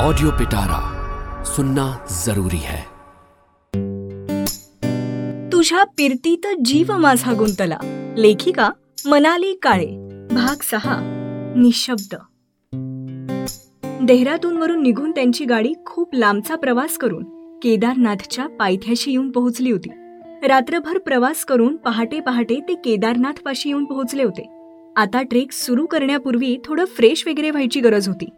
Audio पिटारा सुनना जरूरी है। तुझ्या पिरतीत जीव माझा गुंतला. लेखिका मनाली काळे. भाग सहा. निशब्द. देहरादूनवरून निघून त्यांची गाडी खूप लांबचा प्रवास करून केदारनाथच्या पायथ्याशी येऊन पोहोचली होती. रात्रभर प्रवास करून पहाटे पहाटे ते केदारनाथ पाशी येऊन पोहोचले होते. आता ट्रेक सुरू करण्यापूर्वी थोडं फ्रेश वगैरे व्हायची गरज होती.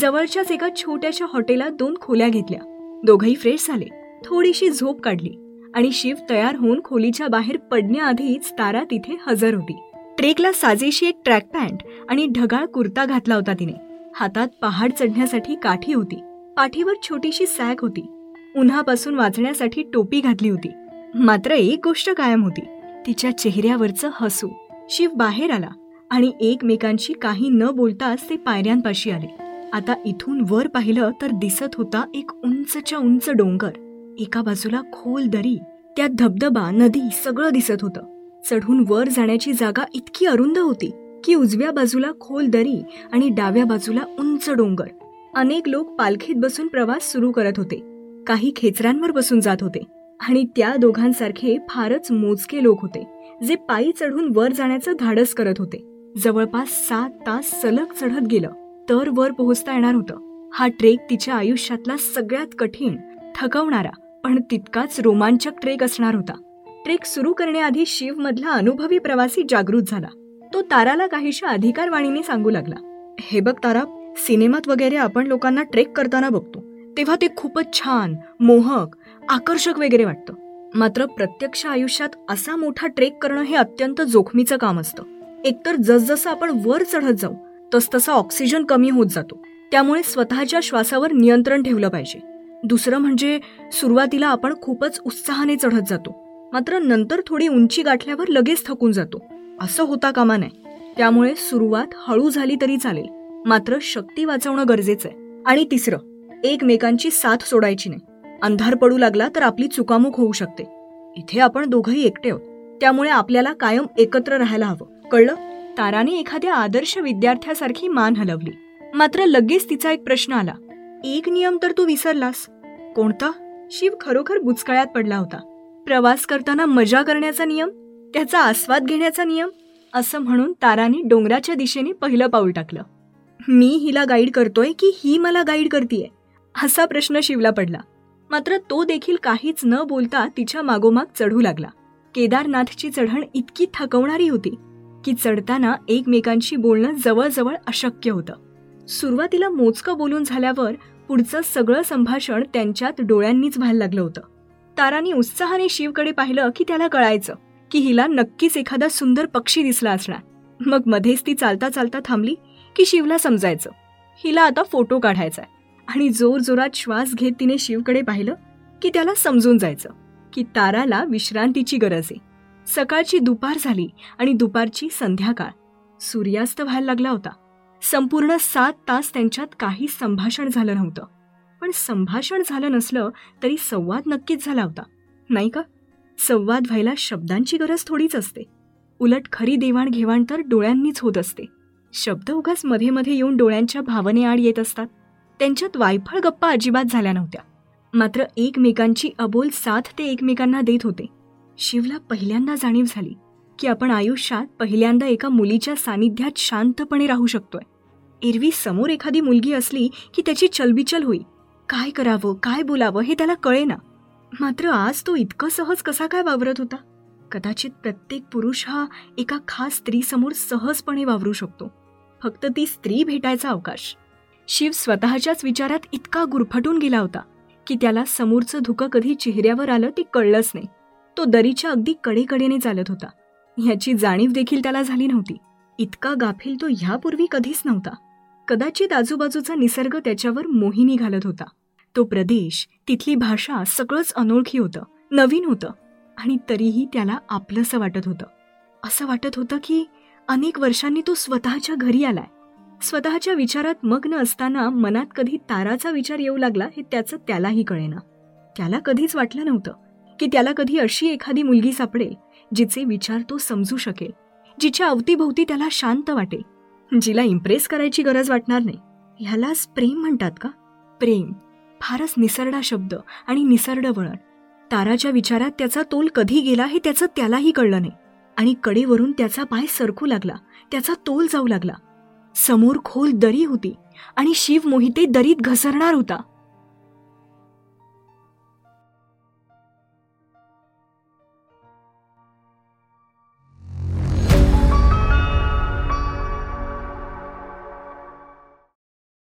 जवळच्याच एका छोट्याशा हॉटेलात दोन खोल्या घेतल्या. दोघही फ्रेश झाले. थोडीशी झोप काढली आणि शिव तयार होऊन खोलीच्या बाहेर पडण्याआधीच तारा तिथे हजर होती. ट्रेकला साजेशी एक ट्रॅक पॅन्ट आणि ढगाळ कुर्ता घातला होता तिने. हातात पहाड चढण्यासाठी काठी होती. पाठीवर छोटीशी सॅग होती. उन्हापासून वाचण्यासाठी टोपी घातली होती. मात्र एक गोष्ट कायम होती. तिच्या चेहऱ्यावरचं हसू. शिव बाहेर आला आणि एकमेकांशी काही न बोलताच ते पायऱ्यांपाशी आले. आता इथून वर पाहिलं तर दिसत होता एक उंचच्या उंच डोंगर. एका बाजूला खोल दरी त्यात धबधबा नदी सगळं दिसत होतं. चढून वर जाण्याची जागा इतकी अरुंद होती की उजव्या बाजूला खोल दरी आणि डाव्या बाजूला उंच डोंगर. अनेक लोक पालखीत बसून प्रवास सुरू करत होते. काही खेचरांवर बसून जात होते आणि त्या दोघांसारखे फारच मोजके लोक होते जे पायी चढून वर जाण्याचं धाडस करत होते. जवळपास सात तास सलग चढत गेलं. तर वर पोहोचता येणार होतं. हा ट्रेक तिच्या आयुष्यातला सगळ्यात कठीण थकवणारा पण तितकाच रोमांचक ट्रेक असणार होता. ट्रेक सुरू करण्याआधी शिव मधला अनुभवी प्रवासी जागृत झाला. तो ताराला काहीशा अधिकारवाणीने सांगू लागला. हे बघ तारा सिनेमात वगैरे आपण लोकांना ट्रेक करताना बघतो. तेव्हा ते खूपच छान मोहक आकर्षक वगैरे वाटतं. मात्र प्रत्यक्ष आयुष्यात असा मोठा ट्रेक करणं हे अत्यंत जोखमीचं काम असतं. एकतर जसजसं आपण वर चढत जाऊ तसतसा ऑक्सिजन कमी होत जातो. त्यामुळे स्वतःच्या श्वासावर नियंत्रण ठेवलं पाहिजे. दुसरं म्हणजे सुरुवातीला आपण खूपच उत्साहाने चढत जातो. मात्र नंतर थोडी उंची गाठल्यावर लगेच थकून जातो. असं होता कामा नये. त्यामुळे सुरुवात हळू झाली तरी चालेल. मात्र शक्ती वाचवणं गरजेचं आहे. आणि तिसरं एकमेकांची साथ सोडायची नाही. अंधार पडू लागला तर आपली चुकामुक होऊ शकते. इथे आपण दोघंही एकटे आहोत. त्यामुळे आपल्याला कायम एकत्र राहायला हवं. कळलं? ताराने एखाद्या आदर्श विद्यार्थ्यासारखी मान हलवली. मात्र लगेच तिचा एक प्रश्न आला. एक नियम तर तू विसरलास. कोणता? शिव खरोखर बुचकळ्यात पडला होता. प्रवास करताना मजा करण्याचा नियम? त्याचा आस्वाद घेण्याचा नियम? असं म्हणून ताराने डोंगराच्या दिशेने पहिलं पाऊल टाकलं. मी हिला गाईड करतोय की ही मला गाईड करतीये? असा प्रश्न शिवला पडला. मात्र तो देखील काहीच न बोलता तिच्या मागोमाग चढू लागला. केदारनाथची चढण इतकी थकवणारी होती. की चढताना एकमेकांशी बोलणं जवळजवळ अशक्य होतं. सुरुवातीला मोजकं बोलून झाल्यावर पुढचं सगळं संभाषण त्यांच्यात डोळ्यांनीच व्हायला लागलं होतं. तारानी उत्साहाने शिवकडे पाहिलं की त्याला कळायचं की हिला नक्कीच एखादा सुंदर पक्षी दिसला असणार. मग मध्येच ती चालता चालता थांबली की शिवला समजायचं. हिला आता फोटो काढायचा आणि जोर जोरात श्वास घेत तिने शिवकडे पाहिलं की त्याला समजून जायचं की ताराला विश्रांतीची गरज आहे. सकाळची दुपार झाली आणि दुपारची संध्याकाळ. सूर्यास्त व्हायला लागला होता. संपूर्ण सात तास त्यांच्यात काही संभाषण झालं नव्हतं. पण संभाषण झालं नसलं तरी संवाद नक्कीच झाला होता. नाही का? संवाद व्हायला शब्दांची गरज थोडीच असते. उलट खरी देवाणघेवाण तर डोळ्यांनीच होत असते. शब्द उगाच मध्ये मध्ये येऊन डोळ्यांच्या भावनेआड येत असतात. त्यांच्यात वायफळ गप्पा अजिबात झाल्या नव्हत्या. मात्र एकमेकांची अबोल साथ ते एकमेकांना देत होते. शिवला पहिल्यांदा जाणीव झाली की आपण आयुष्यात पहिल्यांदा एका मुलीच्या सानिध्यात शांतपणे राहू शकतोय. एरवी समोर एखादी मुलगी असली की त्याची चलबिचल होई. काय करावं काय बोलावं हे त्याला कळेना. मात्र आज तो इतकं सहज कसा काय वावरत होता? कदाचित प्रत्येक पुरुष हा एका खास स्त्रीसमोर सहजपणे वावरू शकतो. फक्त ती स्त्री भेटायचा अवकाश. शिव स्वतःच्याच विचारात इतका गुरफटून गेला होता की त्याला समोरचं धुकं कधी चेहऱ्यावर आलं ते कळलंच नाही. तो दरीच्या अगदी कडेकडेने चालत होता. ह्याची जाणीव देखील त्याला झाली नव्हती. इतका गाफील तो ह्यापूर्वी कधीच नव्हता. कदाचित आजूबाजूचा निसर्ग त्याच्यावर मोहिनी घालत होता. तो प्रदेश तिथली भाषा सगळंच अनोळखी होतं नवीन होतं आणि तरीही त्याला आपलंसं वाटत होतं. असं वाटत होतं की अनेक वर्षांनी तो स्वतःच्या घरी आलाय. स्वतःच्या विचारात मग्न असताना मनात कधी ताराचा विचार येऊ लागला हे त्याचं त्यालाही कळेना. त्याला कधीच वाटलं नव्हतं. की त्याला कधी अशी एखादी मुलगी सापडेल जिचे विचार तो समजू शकेल जिच्या अवतीभोवती त्याला शांत वाटेल. जिला इम्प्रेस करायची गरज वाटणार नाही. ह्यालाच प्रेम म्हणतात का? प्रेम फारच निसरडा शब्द आणि निसरड वळण. ताराच्या विचारात त्याचा तोल कधी गेला हे त्याचं त्यालाही कळलं नाही. आणि कडेवरून त्याचा पाय सरकू लागला त्याचा तोल जाऊ लागला. समोर खोल दरी होती आणि शिव मोहिते दरीत घसरणार होता.